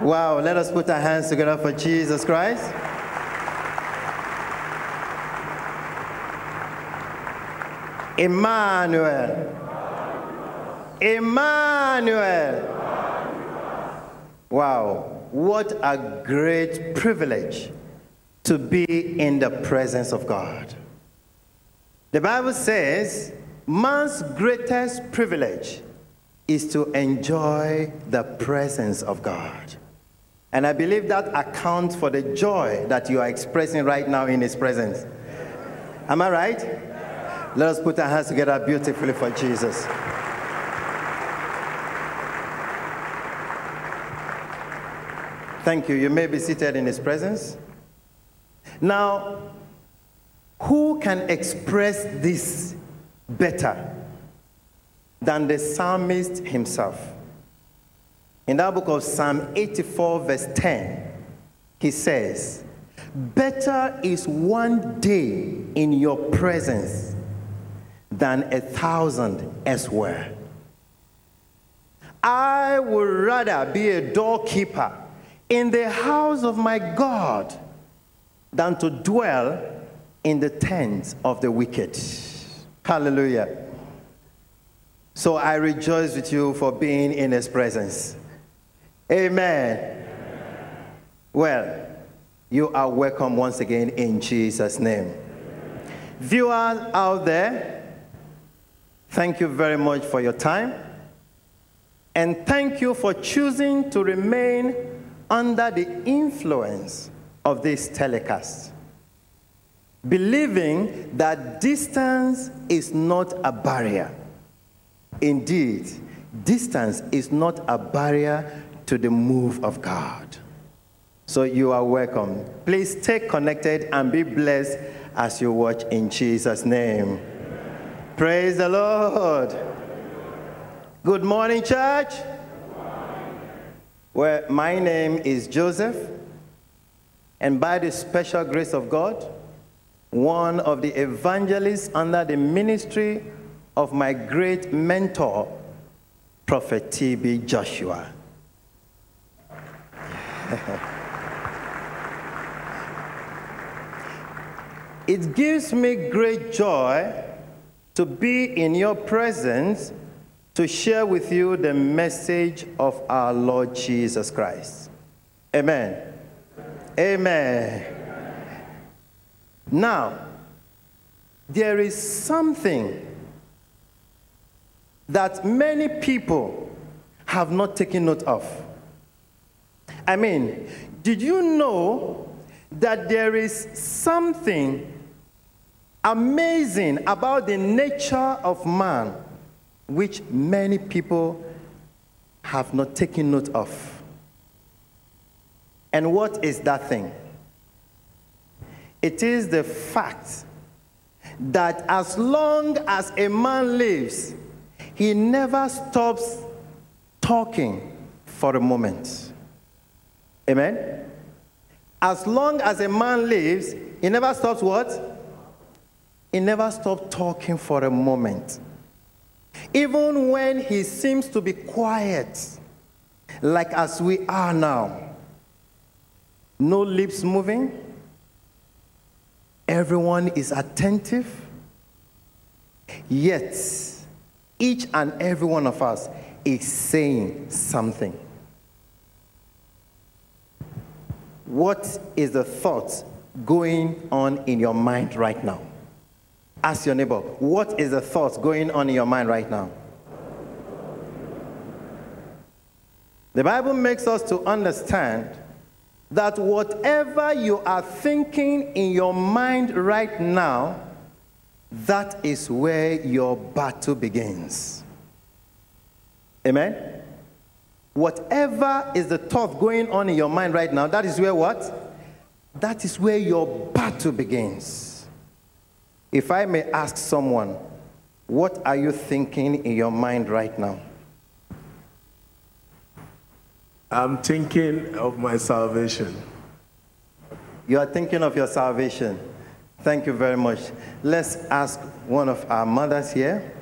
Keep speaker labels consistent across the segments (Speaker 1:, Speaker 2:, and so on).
Speaker 1: Wow, let us put our hands together for Jesus Christ. Emmanuel. Emmanuel. Wow, what a great privilege to be in the presence of God. The Bible says man's greatest privilege is to enjoy the presence of God. And I believe that accounts for the joy that you are expressing right now in His presence. Am I right? Let us put our hands together beautifully for Jesus. Thank you. You may be seated in His presence. Now, who can express this better than the psalmist himself? In that book of Psalm 84, verse 10, he says, Better is one day in your presence than a thousand elsewhere. I would rather be a doorkeeper in the house of my God than to dwell in the tents of the wicked. Hallelujah. So I rejoice with you for being in his presence. Amen. Well, you are welcome once again in Jesus' name. Viewers out there, thank you very much for your time. And thank you for choosing to remain under the influence of this telecast. Believing that distance is not a barrier. Indeed, distance is not a barrier to the move of God. So you are welcome. Please stay connected and be blessed as you watch in Jesus' name. Praise the Lord. Good morning, church. Well, my name is Joseph, and by the special grace of God, one of the evangelists under the ministry of my great mentor, Prophet T.B. Joshua. it gives me great joy to be in your presence to share with you the message of our Lord Jesus Christ. Amen. Amen. Now, there is something that many people have not taken note of. I mean, did you know that there is something amazing about the nature of man which many people have not taken note of? And what is that thing? It is the fact that as long as a man lives, he never stops talking for a moment. Amen? As long as a man lives, he never stops what? He never stops talking for a moment. Even when he seems to be quiet, like as we are now, no lips moving, everyone is attentive, yet each and every one of us is saying something. What is the thought going on in your mind right now? Ask your neighbor, what is the thought going on in your mind right now? The Bible makes us to understand that whatever you are thinking in your mind right now, that is where your battle begins. Amen? Whatever is the thought going on in your mind right now, that is where what? That is where your battle begins. If I may ask someone, what are you thinking in your mind right now?
Speaker 2: I'm thinking of my salvation.
Speaker 1: You are thinking of your salvation. Thank you very much. Let's ask one of our mothers here.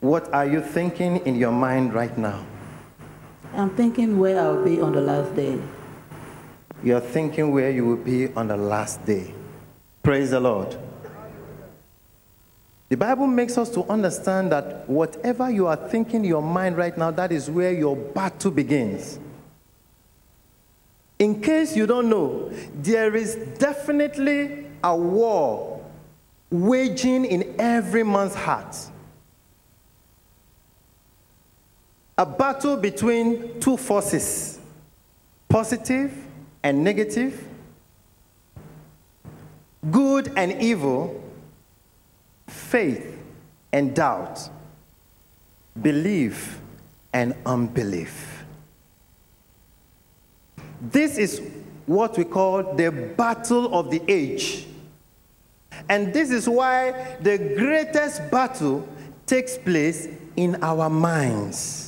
Speaker 1: What are you thinking in your mind right now?
Speaker 3: I'm thinking where I'll be on the last day.
Speaker 1: You're thinking where you will be on the last day. Praise the Lord. The Bible makes us to understand that whatever you are thinking in your mind right now, that is where your battle begins. In case you don't know, there is definitely a war waging in every man's heart. A battle between two forces positive and negative, good and evil, faith and doubt, belief and unbelief. This is what we call the battle of the age. And this is why the greatest battle takes place in our minds.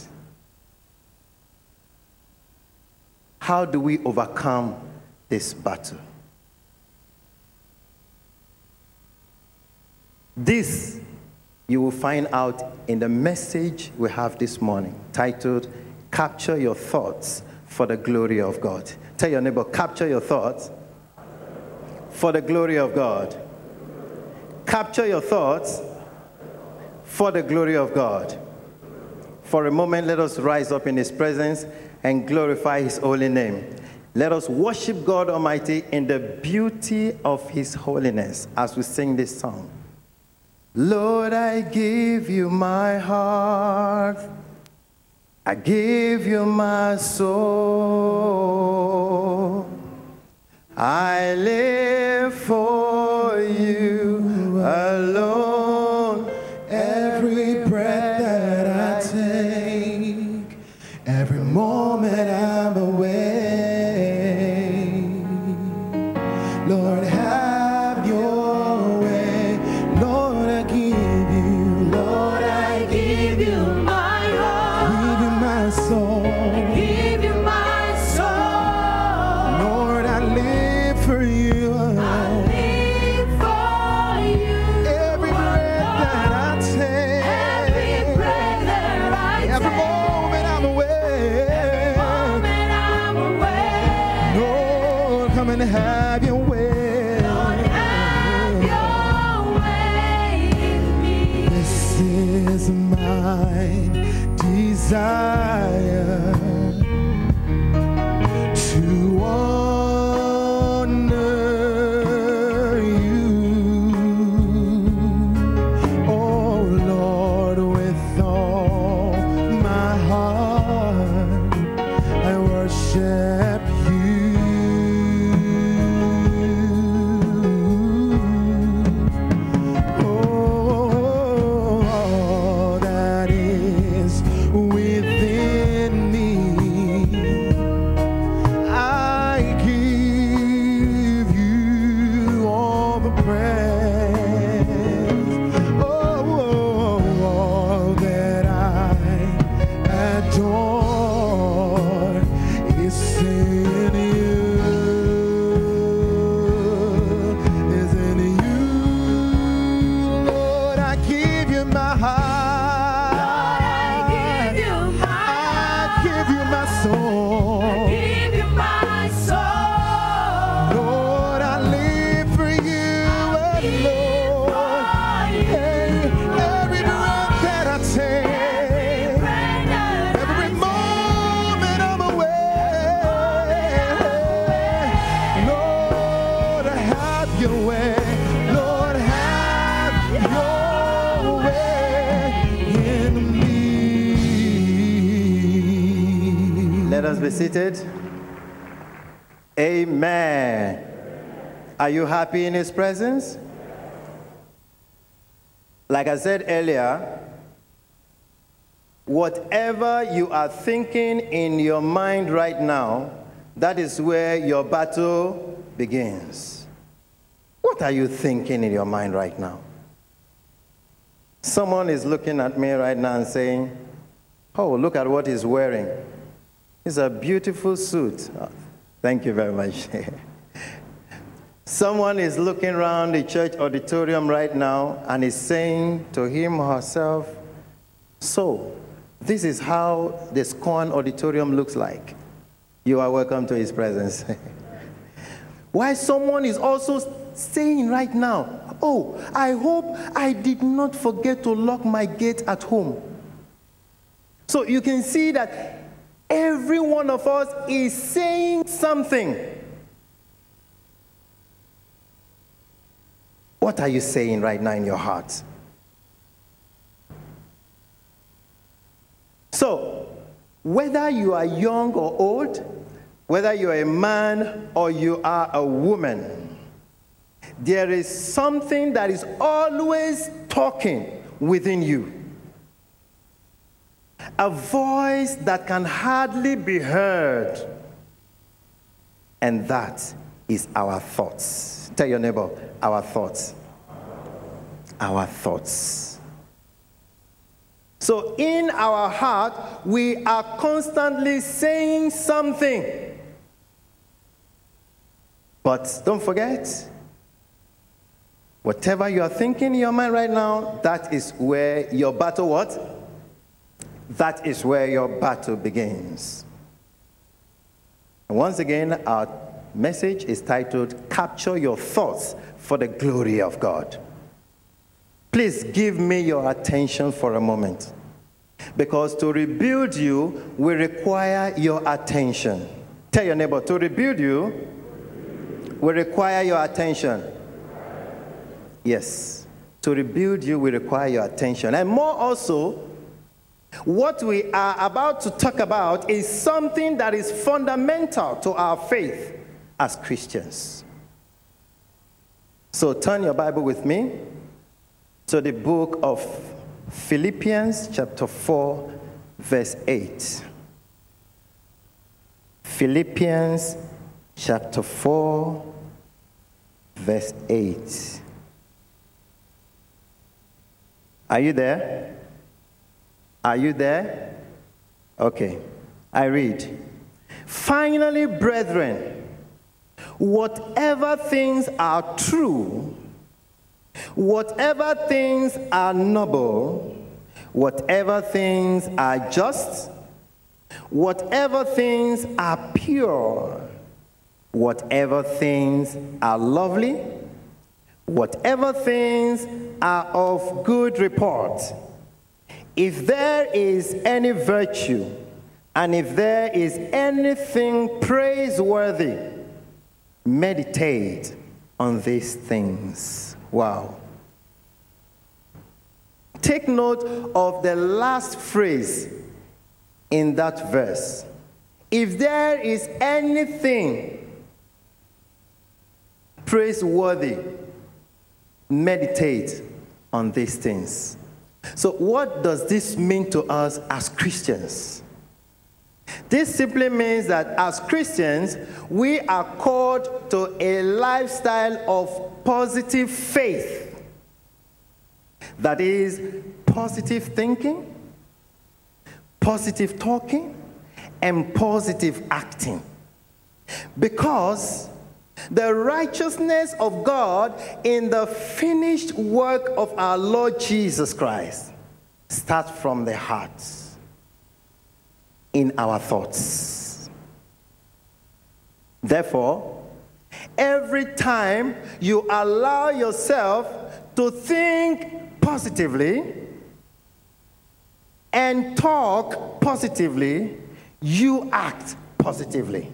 Speaker 1: How do we overcome this battle? This you will find out in the message we have this morning titled Capture Your Thoughts for the Glory of God. Tell your neighbor, capture your thoughts for the glory of God. Capture your thoughts for the glory of God. For a moment, let us rise up in His presence and glorify His holy name. Let us worship God Almighty in the beauty of His holiness as we sing this song. Lord, I give you my heart. I give you my soul. I live for you alone.
Speaker 4: Every breath that I take, every
Speaker 1: seated. Amen. Are you happy in His presence? Like I said earlier, whatever you are thinking in your mind right now, that is where your battle begins. What are you thinking in your mind right now? Someone is looking at me right now and saying, Oh, look at what he's wearing. It's a beautiful suit. Thank you very much. Someone is looking around the church auditorium right now and is saying to him or herself, So, This is how the SCOAN auditorium looks like. You are welcome to his presence. Why someone is also saying right now, Oh, I hope I did not forget to lock my gate at home. So you can see that every one of us is saying something. What are you saying right now in your heart? So, whether you are young or old, whether you are a man or you are a woman, there is something that is always talking within you. A voice that can hardly be heard. And that is our thoughts. Tell your neighbor, our thoughts. Our thoughts. So, in our heart, we are constantly saying something. But don't forget, whatever you are thinking in your mind right now, that is where your battle what? That is where your battle begins. And once again, our message is titled Capture Your Thoughts for the Glory of God. Please give me your attention for a moment. Because to rebuild you will require your attention. Tell your neighbor, to rebuild you will require your attention. Yes. To rebuild you will require your attention. And more also, what we are about to talk about is something that is fundamental to our faith as Christians. So turn your Bible with me to the book of Philippians, chapter 4, verse 8. Philippians, chapter 4, verse 8. Are you there? Are you there? Okay. I read. Finally, brethren, whatever things are true, whatever things are noble, whatever things are just, whatever things are pure, whatever things are lovely, whatever things are of good report, if there is any virtue, and if there is anything praiseworthy, meditate on these things. Wow. Take note of the last phrase in that verse. If there is anything praiseworthy, meditate on these things. So, what does this mean to us as Christians? This simply means that as Christians, we are called to a lifestyle of positive faith. That is, positive thinking, positive talking, and positive acting. Because the righteousness of God in the finished work of our Lord Jesus Christ starts from the heart, in our thoughts. Therefore, every time you allow yourself to think positively and talk positively, you act positively.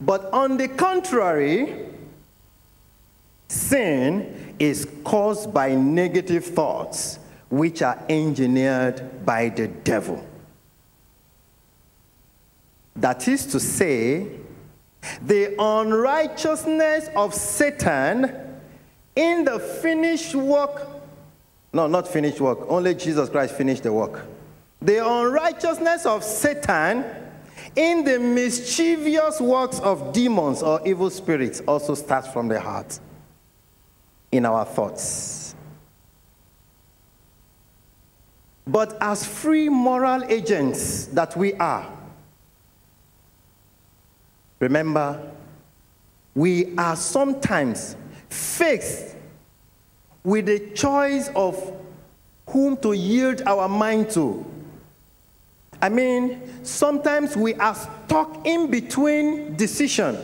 Speaker 1: But on the contrary, sin is caused by negative thoughts, which are engineered by the devil. That is to say, the unrighteousness of Satan in the finished work, no, not finished work, only Jesus Christ finished the work. The unrighteousness of Satan in the mischievous works of demons or evil spirits also starts from the heart, in our thoughts. But as free moral agents that we are, remember, we are sometimes faced with the choice of whom to yield our mind to. I mean, sometimes we are stuck in between decision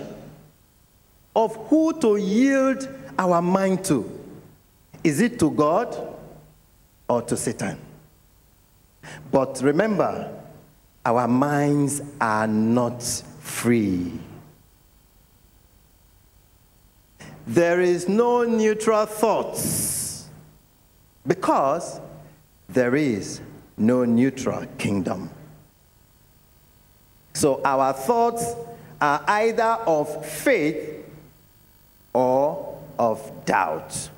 Speaker 1: of who to yield our mind to. Is it to God or to Satan? But remember, our minds are not free. There is no neutral thoughts because there is no neutral kingdom. So our thoughts are either of faith or of doubt.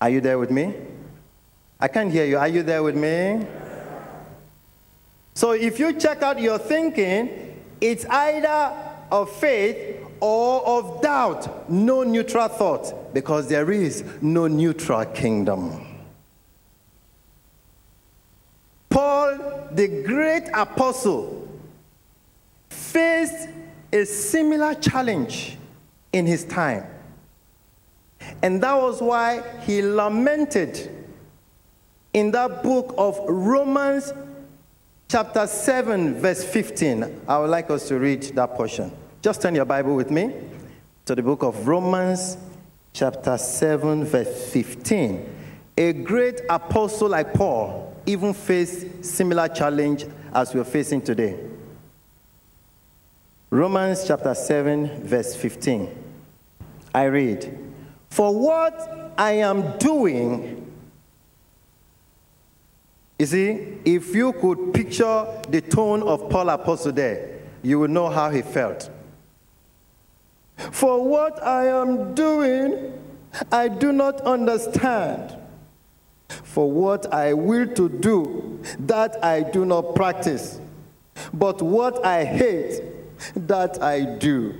Speaker 1: Are you there with me? I can't hear you. Are you there with me? So if you check out your thinking, it's either of faith or of doubt. No neutral thought because there is no neutral kingdom. Paul, the great apostle, faced a similar challenge in his time. And that was why he lamented in that book of Romans, chapter 7, verse 15. I would like us to read that portion. Just turn your Bible with me to the book of Romans, chapter 7, verse 15. A great apostle like Paul even faced similar challenge as we're facing today. Romans chapter 7, verse 15. I read, For what I am doing, you see, if you could picture the tone of Paul Apostle there, you would know how he felt. For what I am doing, I do not understand. For what I will to do, that I do not practice. But what I hate, that I do.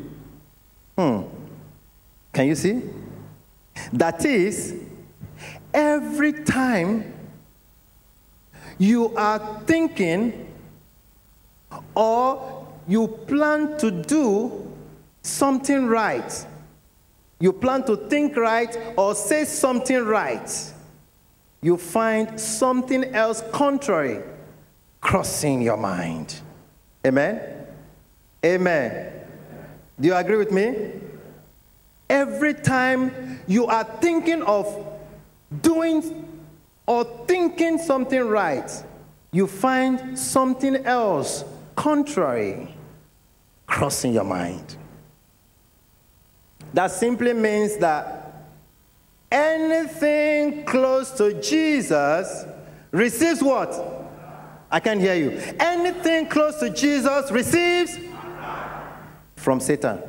Speaker 1: Hmm. Can you see? That is, every time you are thinking or you plan to do something right, you plan to think right or say something right, you find something else contrary crossing your mind. Amen? Amen. Do you agree with me? Every time you are thinking of doing or thinking something right, you find something else contrary crossing your mind. That simply means that anything close to Jesus receives what? I can't hear you. Anything close to Jesus receives from Satan.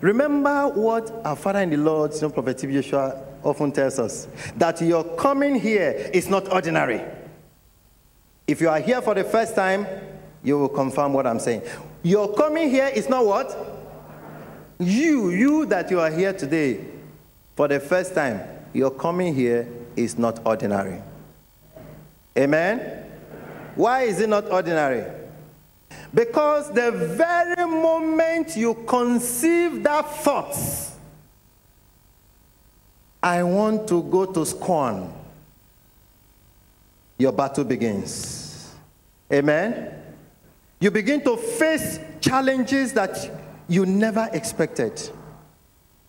Speaker 1: Remember what our Father in the Lord, know, Prophet. Joshua, often tells us that your coming here is not ordinary. If you are here for the first time, you will confirm what I'm saying. Your coming here is not what? You, you that you are here today for the first time, your coming here is not ordinary. Amen? Why is it not ordinary? Because the very moment you conceive that thought, I want to go to SCOAN, your battle begins. Amen? You begin to face challenges that you never expected.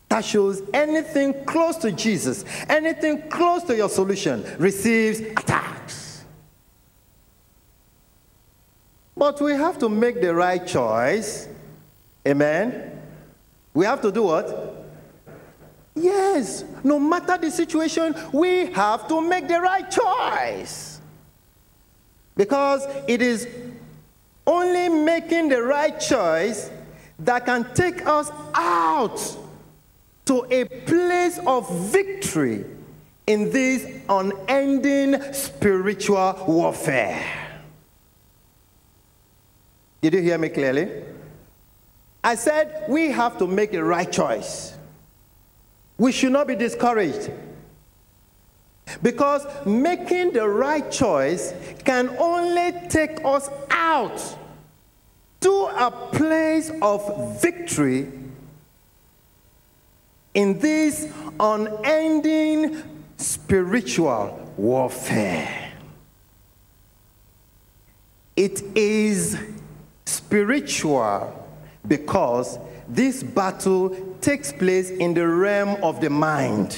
Speaker 1: That shows anything close to Jesus, anything close to your solution receives attacks. But we have to make the right choice. Amen. We have to do what? Yes, no matter the situation, we have to make the right choice. Because it is only making the right choice that can take us out to a place of victory in this unending spiritual warfare. Did you hear me clearly? I said we have to make a right choice. We should not be discouraged. Because making the right choice can only take us out to a place of victory in this unending spiritual warfare. It is spiritual because this battle takes place in the realm of the mind.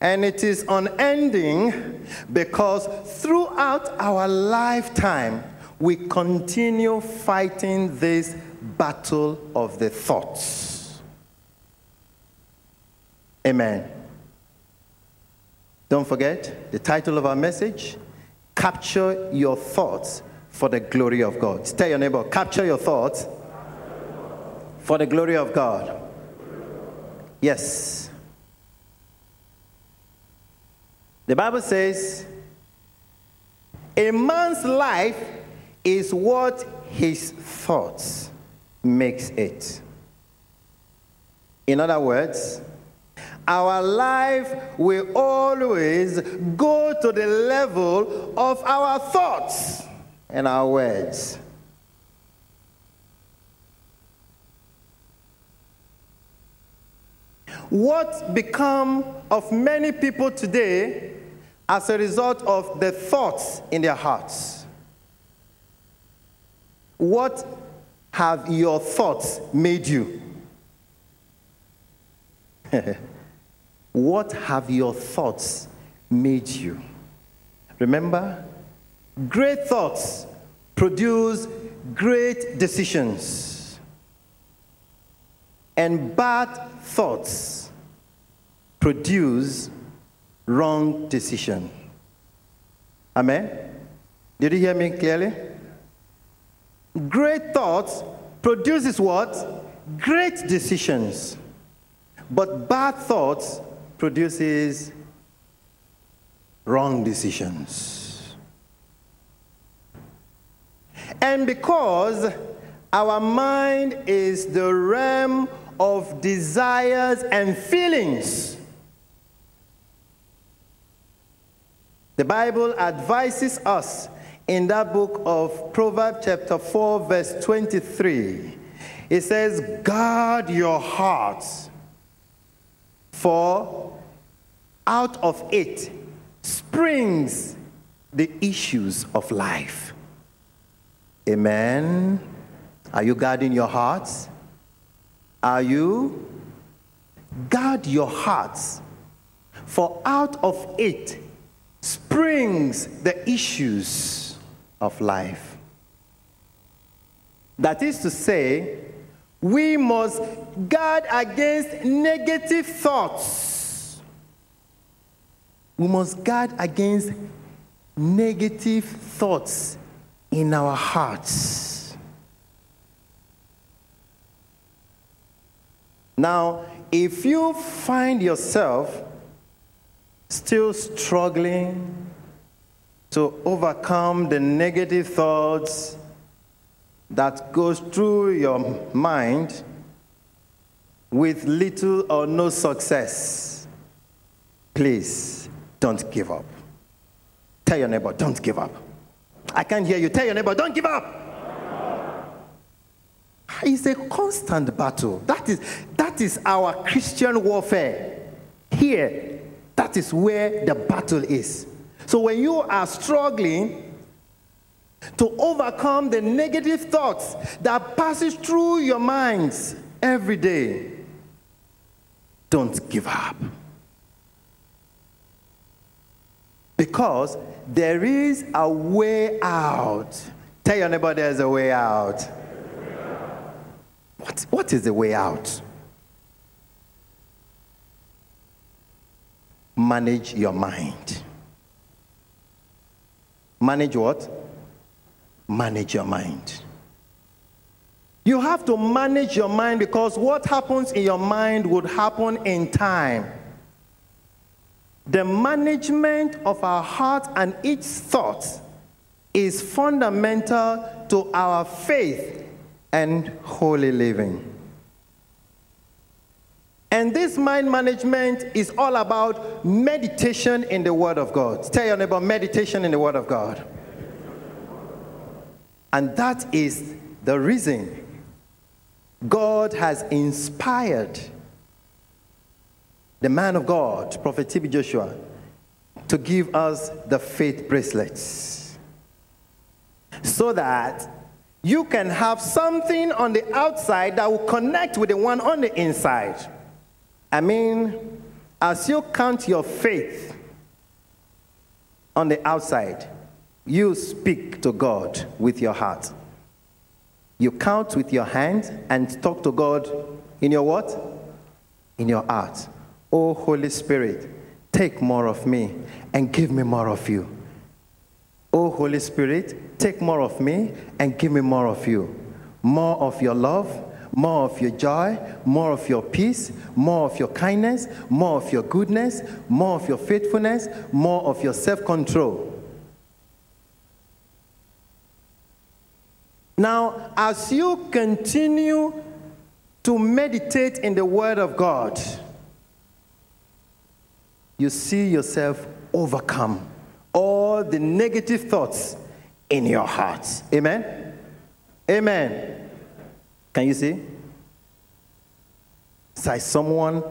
Speaker 1: And it is unending because throughout our lifetime, we continue fighting this battle of the thoughts. Amen. Don't forget the title of our message Capture Your Thoughts for the Glory of God. Tell your neighbor, capture your thoughts for the glory of God. Yes. The Bible says, a man's life is what his thoughts makes it. In other words, our life will always go to the level of our thoughts and our words. What become of many people today as a result of the thoughts in their hearts? What have your thoughts made you? what have your thoughts made you? Remember, great thoughts produce great decisions, and bad thoughts produce wrong decision. Amen? Did you hear me clearly? Great thoughts produces what? Great decisions. But bad thoughts produces wrong decisions. And because our mind is the realm of desires and feelings, the Bible advises us in that book of Proverbs, chapter 4, verse 23. It says, Guard your hearts, for out of it springs the issues of life. Amen. Are you guarding your hearts? Are you? Guard your hearts, for out of it springs the issues of life. That is to say, we must guard against negative thoughts. We must guard against negative thoughts in our hearts. Now, if you find yourself still struggling to overcome the negative thoughts that goes through your mind with little or no success, please don't give up. Tell your neighbor, don't give up. I can't hear you. Tell your neighbor, don't give up. It's a constant battle. That is, that is our Christian warfare. Here, that is where the battle is. So when you are struggling to overcome the negative thoughts that passes through your minds every day, don't give up. Because there is a way out. Tell your neighbor there's a way out. What, what is the way out? Manage your mind. Manage what? Manage your mind. You have to manage your mind because what happens in your mind would happen in time. The management of our heart and each thought is fundamental to our faith and holy living. And this mind management is all about meditation in the Word of God. Tell your neighbor, meditation in the Word of God. And that is the reason God has inspired the man of God, Prophet TB Joshua, to give us the faith bracelets so that you can have something on the outside that will connect with the one on the inside. I mean, as you count your faith on the outside, you speak to God with your heart. You count with your hand and talk to God in your what? In your heart. Oh, Holy Spirit, take more of me and give me more of you. Oh, Holy Spirit, take more of me and give me more of you. More of your love, more of your joy, more of your peace, more of your kindness, more of your goodness, more of your faithfulness, more of your self control. Now, as you continue to meditate in the Word of God, you see yourself overcome all the negative thoughts in your heart. Amen? Amen. Can you see? It's like someone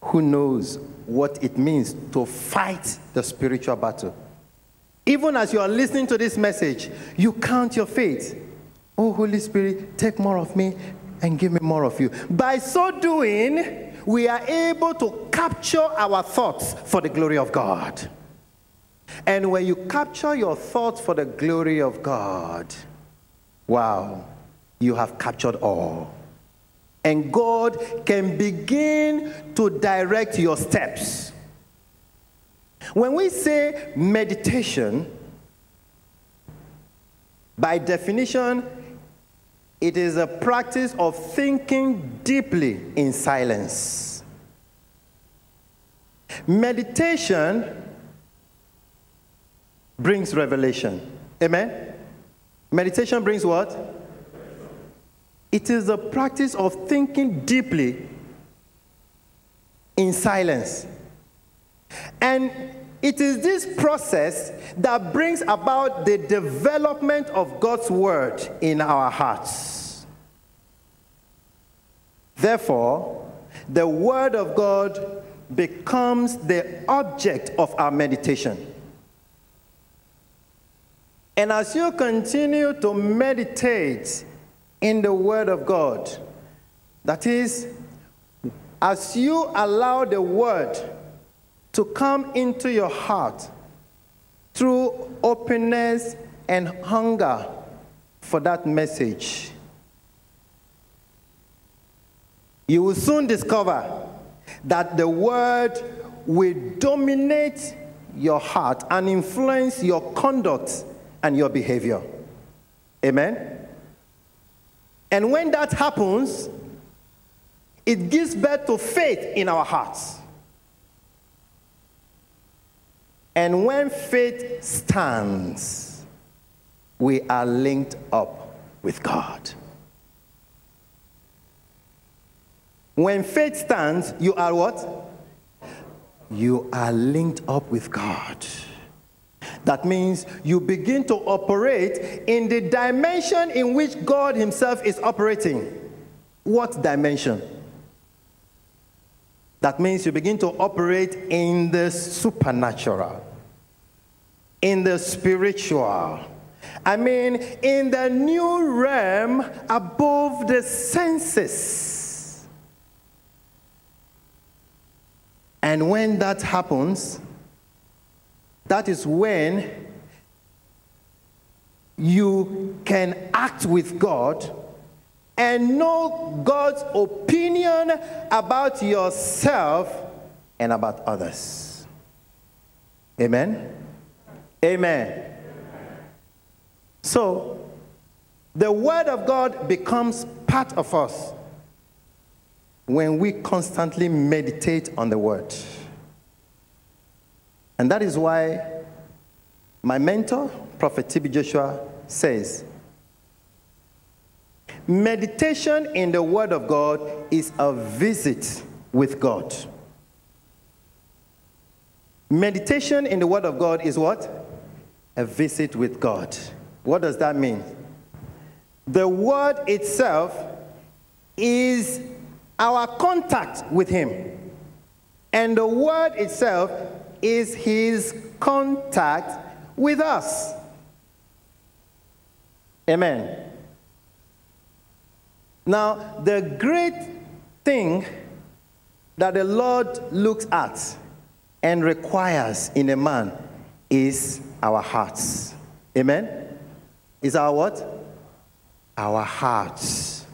Speaker 1: who knows what it means to fight the spiritual battle. Even as you are listening to this message, you count your faith. Oh, Holy Spirit, take more of me and give me more of you. By so doing, we are able to capture our thoughts for the glory of God. And when you capture your thoughts for the glory of God, wow, you have captured all. And God can begin to direct your steps. When we say meditation, by definition, it is a practice of thinking deeply in silence. Meditation brings revelation. Amen? Meditation brings what? It is the practice of thinking deeply in silence. And it is this process that brings about the development of God's word in our hearts. Therefore, the word of God becomes the object of our meditation. And as you continue to meditate in the Word of God, that is, as you allow the Word to come into your heart through openness and hunger for that message, you will soon discover that the Word will dominate your heart and influence your conduct and your behavior. Amen? And when that happens, it gives birth to faith in our hearts. And when faith stands, we are linked up with God. When faith stands, you are what? You are linked up with God. That means you begin to operate in the dimension in which God Himself is operating. What dimension? That means you begin to operate in the supernatural, in the spiritual. I mean, in the new realm above the senses. And when that happens, that is when you can act with God and know God's opinion about yourself and about others. Amen? Amen. So, the Word of God becomes part of us when we constantly meditate on the Word. And that is why my mentor, Prophet TB Joshua, says meditation in the Word of God is a visit with God. Meditation in the Word of God is what? A visit with God. What does that mean? The Word itself is our contact with Him. And the word itself is his contact with us. Amen. Now, the great thing that the Lord looks at and requires in a man is our hearts. Amen? Is our what? Our hearts.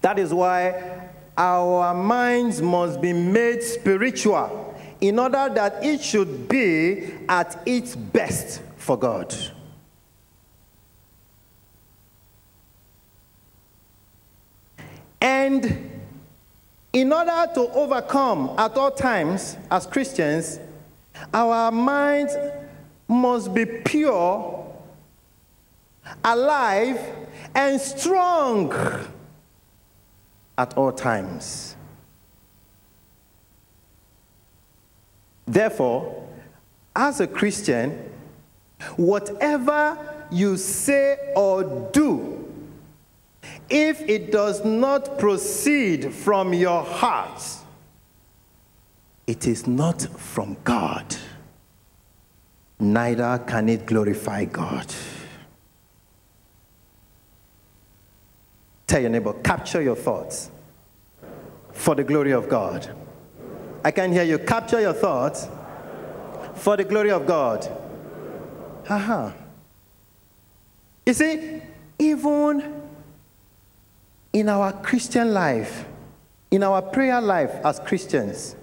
Speaker 1: That is why our minds must be made spiritual in order that it should be at its best for God. And in order to overcome at all times as Christians, our minds must be pure, alive, and strong at all times. Therefore, as a Christian, whatever you say or do, if it does not proceed from your heart, it is not from God. Neither can it glorify God. Tell your neighbor, capture your thoughts for the glory of God. I can hear you. Capture your thoughts for the glory of God. Haha. You see, even in our Christian life, in our prayer life as Christians,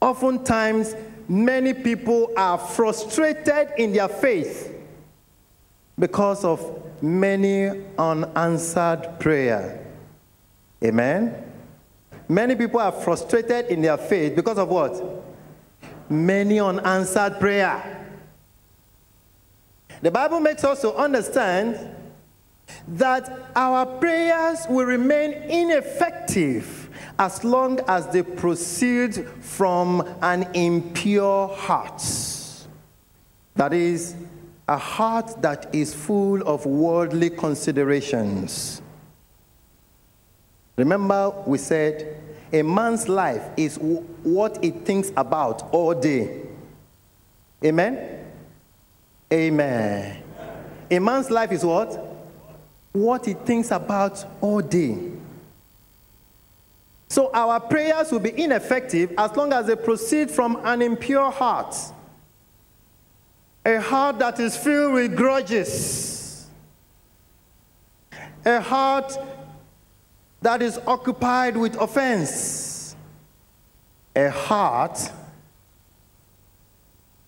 Speaker 1: oftentimes many people are frustrated in their faith because of many unanswered prayer. Amen. Many people are frustrated in their faith because of what? Many unanswered prayer. The Bible makes us to understand that our prayers will remain ineffective as long as they proceed from an impure heart. That is, a heart that is full of worldly considerations. Remember, we said a man's life is w- what he thinks about all day. Amen? Amen. A man's life is what? What he thinks about all day. So our prayers will be ineffective as long as they proceed from an impure heart. A heart that is filled with grudges. A heart that is occupied with offense. A heart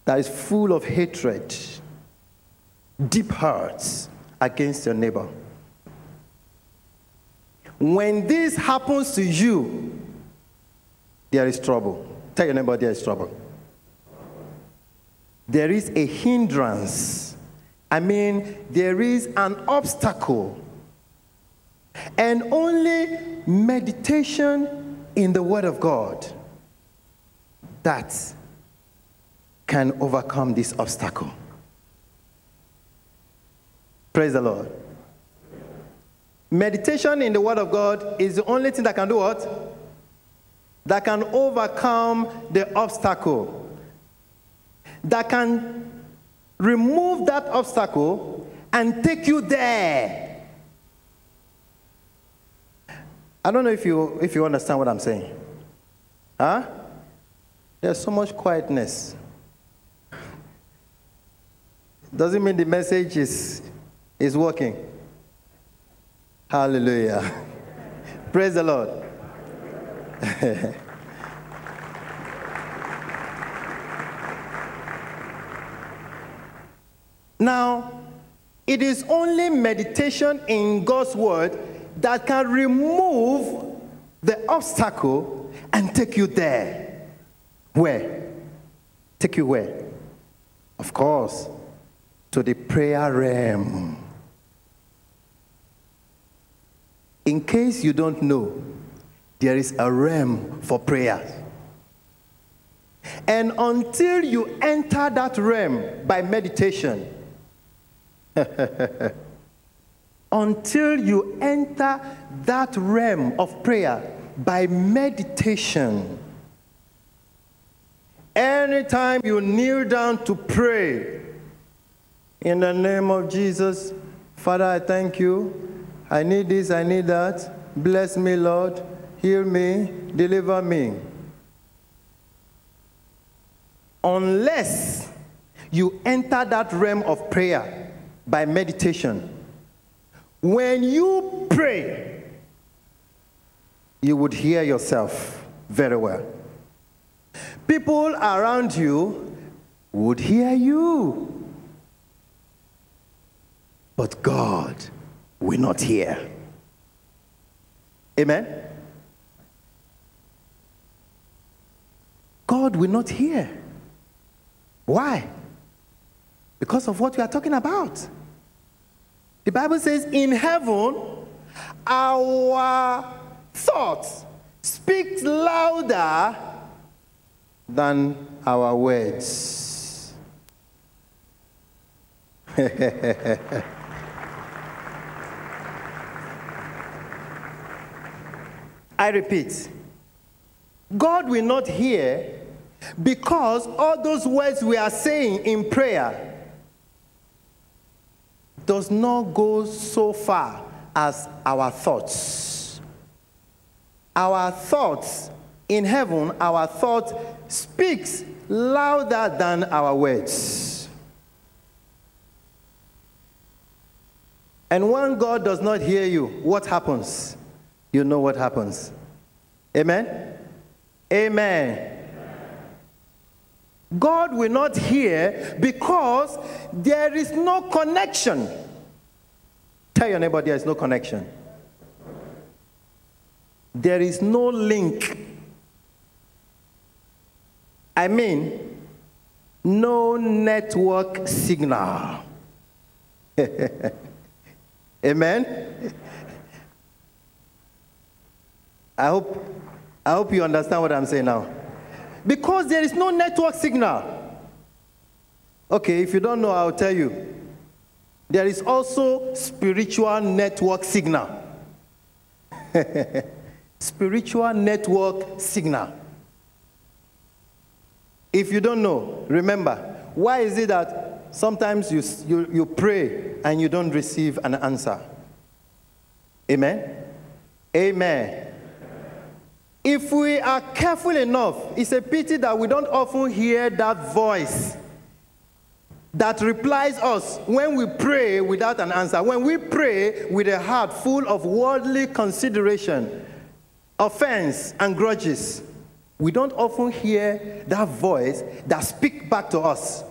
Speaker 1: that is full of hatred, deep hurts against your neighbor. When this happens to you, there is trouble. Tell your neighbor there is trouble. There is a hindrance. I mean, there is an obstacle. And only meditation in the Word of God that can overcome this obstacle. Praise the Lord. Meditation in the Word of God is the only thing that can do what? That can overcome the obstacle. That can remove that obstacle and take you there. I don't know if you, if you understand what I'm saying. Huh? There's so much quietness. Doesn't mean the message is, is working. Hallelujah. Praise the Lord. now, it is only meditation in God's word that can remove the obstacle and take you there. Where? Take you where? Of course, to the prayer realm. In case you don't know, there is a realm for prayer. And until you enter that realm by meditation, until you enter that realm of prayer by meditation. Anytime you kneel down to pray, in the name of Jesus, Father, I thank you. I need this, I need that. Bless me, Lord. Heal me, deliver me. Unless you enter that realm of prayer by meditation, when you pray, you would hear yourself very well. People around you would hear you, but God will not hear. Amen? God will not hear. Why? Because of what we are talking about. The Bible says, in heaven, our thoughts speak louder than our words. I repeat, God will not hear because all those words we are saying in prayer does not go so far as our thoughts. Our thoughts in heaven, our thought speaks louder than our words. And when God does not hear you, what happens? You know what happens. Amen? Amen. God will not hear because there is no connection. Tell your neighbor there is no connection. There is no link. I mean, no network signal. Amen? I hope, I hope you understand what I'm saying now. Because there is no network signal. Okay, if you don't know, I'll tell you. There is also spiritual network signal. spiritual network signal. If you don't know, remember, why is it that sometimes you, you, you pray and you don't receive an answer? Amen? Amen. If we are careful enough, it's a pity that we don't often hear that voice that replies us when we pray without an answer. When we pray with a heart full of worldly consideration, offense, and grudges, we don't often hear that voice that speaks back to us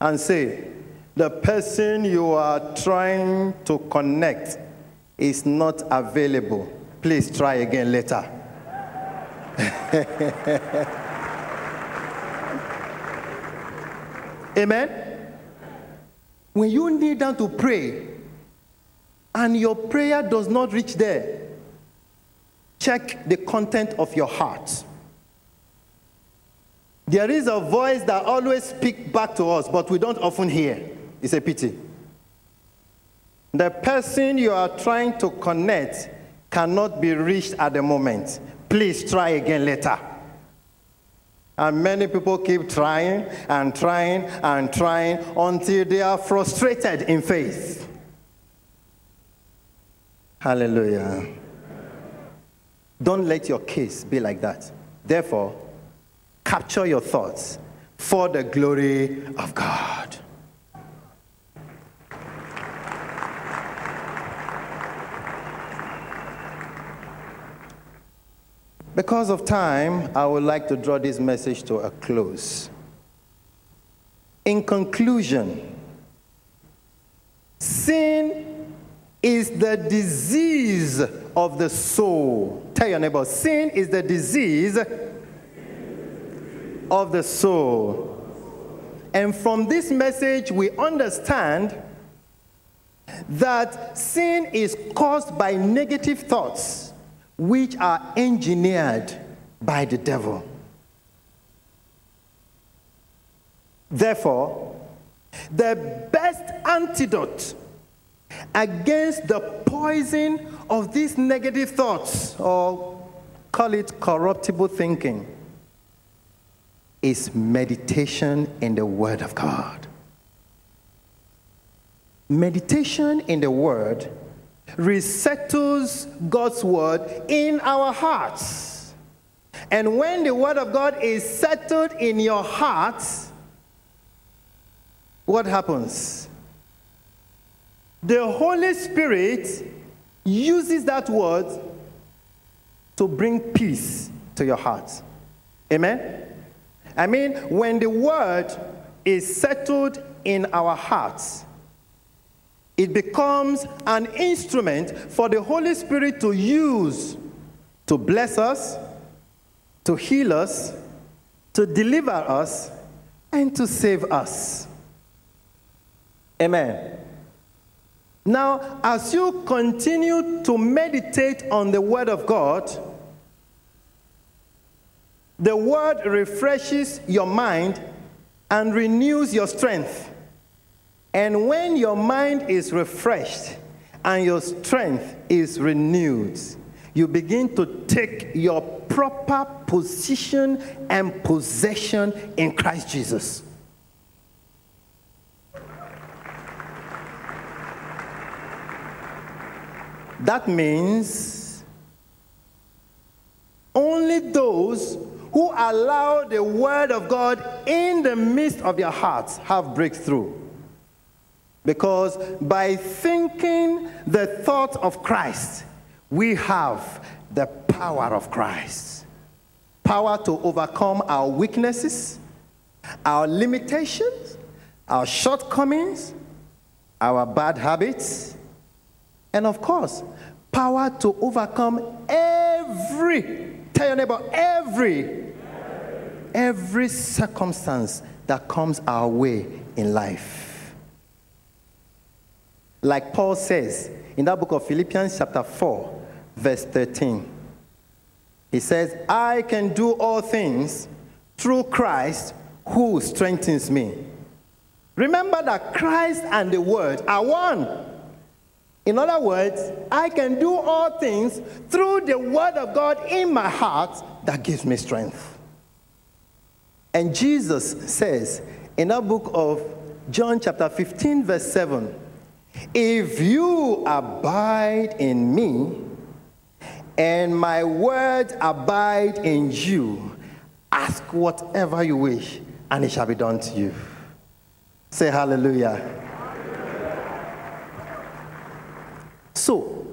Speaker 1: and say, the person you are trying to connect is not available. Please try again later. Amen. When you kneel down to pray and your prayer does not reach there, check the content of your heart. There is a voice that always speaks back to us, but we don't often hear. It's a pity. The person you are trying to connect cannot be reached at the moment. Please try again later. And many people keep trying and trying and trying until they are frustrated in faith. Hallelujah. Don't let your case be like that. Therefore, capture your thoughts for the glory of God. Because of time, I would like to draw this message to a close. In conclusion, sin is the disease of the soul. Tell your neighbor, sin is the disease of the soul. And from this message, we understand that sin is caused by negative thoughts which are engineered by the devil. Therefore, the best antidote against the poison of these negative thoughts, or call it corruptible thinking, is meditation in the Word of God. Meditation in the Word resettles God's Word in our hearts. And when the Word of God is settled in your hearts, what happens? The Holy Spirit uses that word to bring peace to your heart. Amen? I mean, when the word is settled in our hearts, it becomes an instrument for the Holy Spirit to use to bless us, to heal us, to deliver us, and to save us. Amen. Now, as you continue to meditate on the Word of God, the Word refreshes your mind and renews your strength. And when your mind is refreshed and your strength is renewed, you begin to take your proper position and possession in Christ Jesus. That means only those who allow the word of God in the midst of their hearts have breakthrough. Because by thinking the thought of Christ, we have the power of Christ. Power to overcome our weaknesses, our limitations, our shortcomings, our bad habits, and of course, power to overcome every, tell your neighbor, every, every circumstance that comes our way in life. Like Paul says in that book of Philippians, chapter 4, verse 13. He says, I can do all things through Christ who strengthens me. Remember that Christ and the Word are one. In other words, I can do all things through the Word of God in my heart that gives me strength. And Jesus says in that book of John, chapter 15, verse 7 If you abide in me, and my word abide in you, ask whatever you wish, and it shall be done to you. Say hallelujah. So,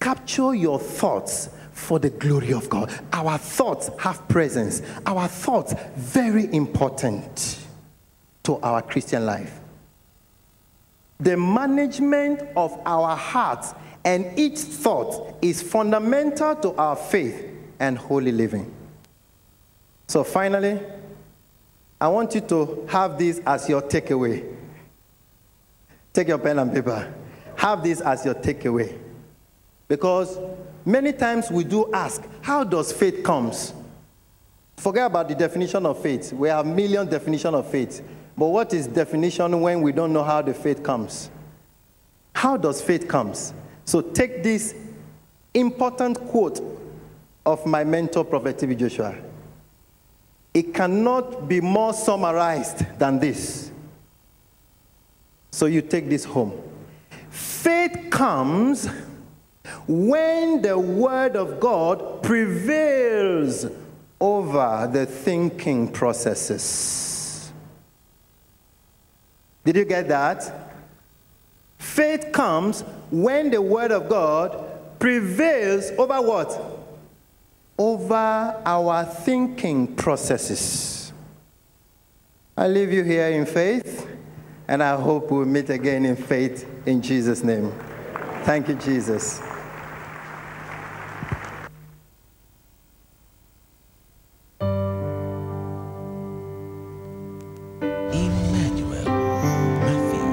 Speaker 1: capture your thoughts for the glory of God. Our thoughts have presence. Our thoughts very important to our Christian life. The management of our hearts and each thought is fundamental to our faith and holy living. So, finally, I want you to have this as your takeaway. Take your pen and paper. Have this as your takeaway. Because many times we do ask, how does faith comes? Forget about the definition of faith. We have million definition of faith. But what is definition when we don't know how the faith comes? How does faith comes? So take this important quote of my mentor, Prophet T.B. Joshua. It cannot be more summarized than this. So you take this home. Faith comes when the Word of God prevails over the thinking processes. Did you get that? Faith comes when the Word of God prevails over what? Over our thinking processes. I leave you here in faith, and I hope we'll meet again in faith in Jesus' name. Thank you, Jesus.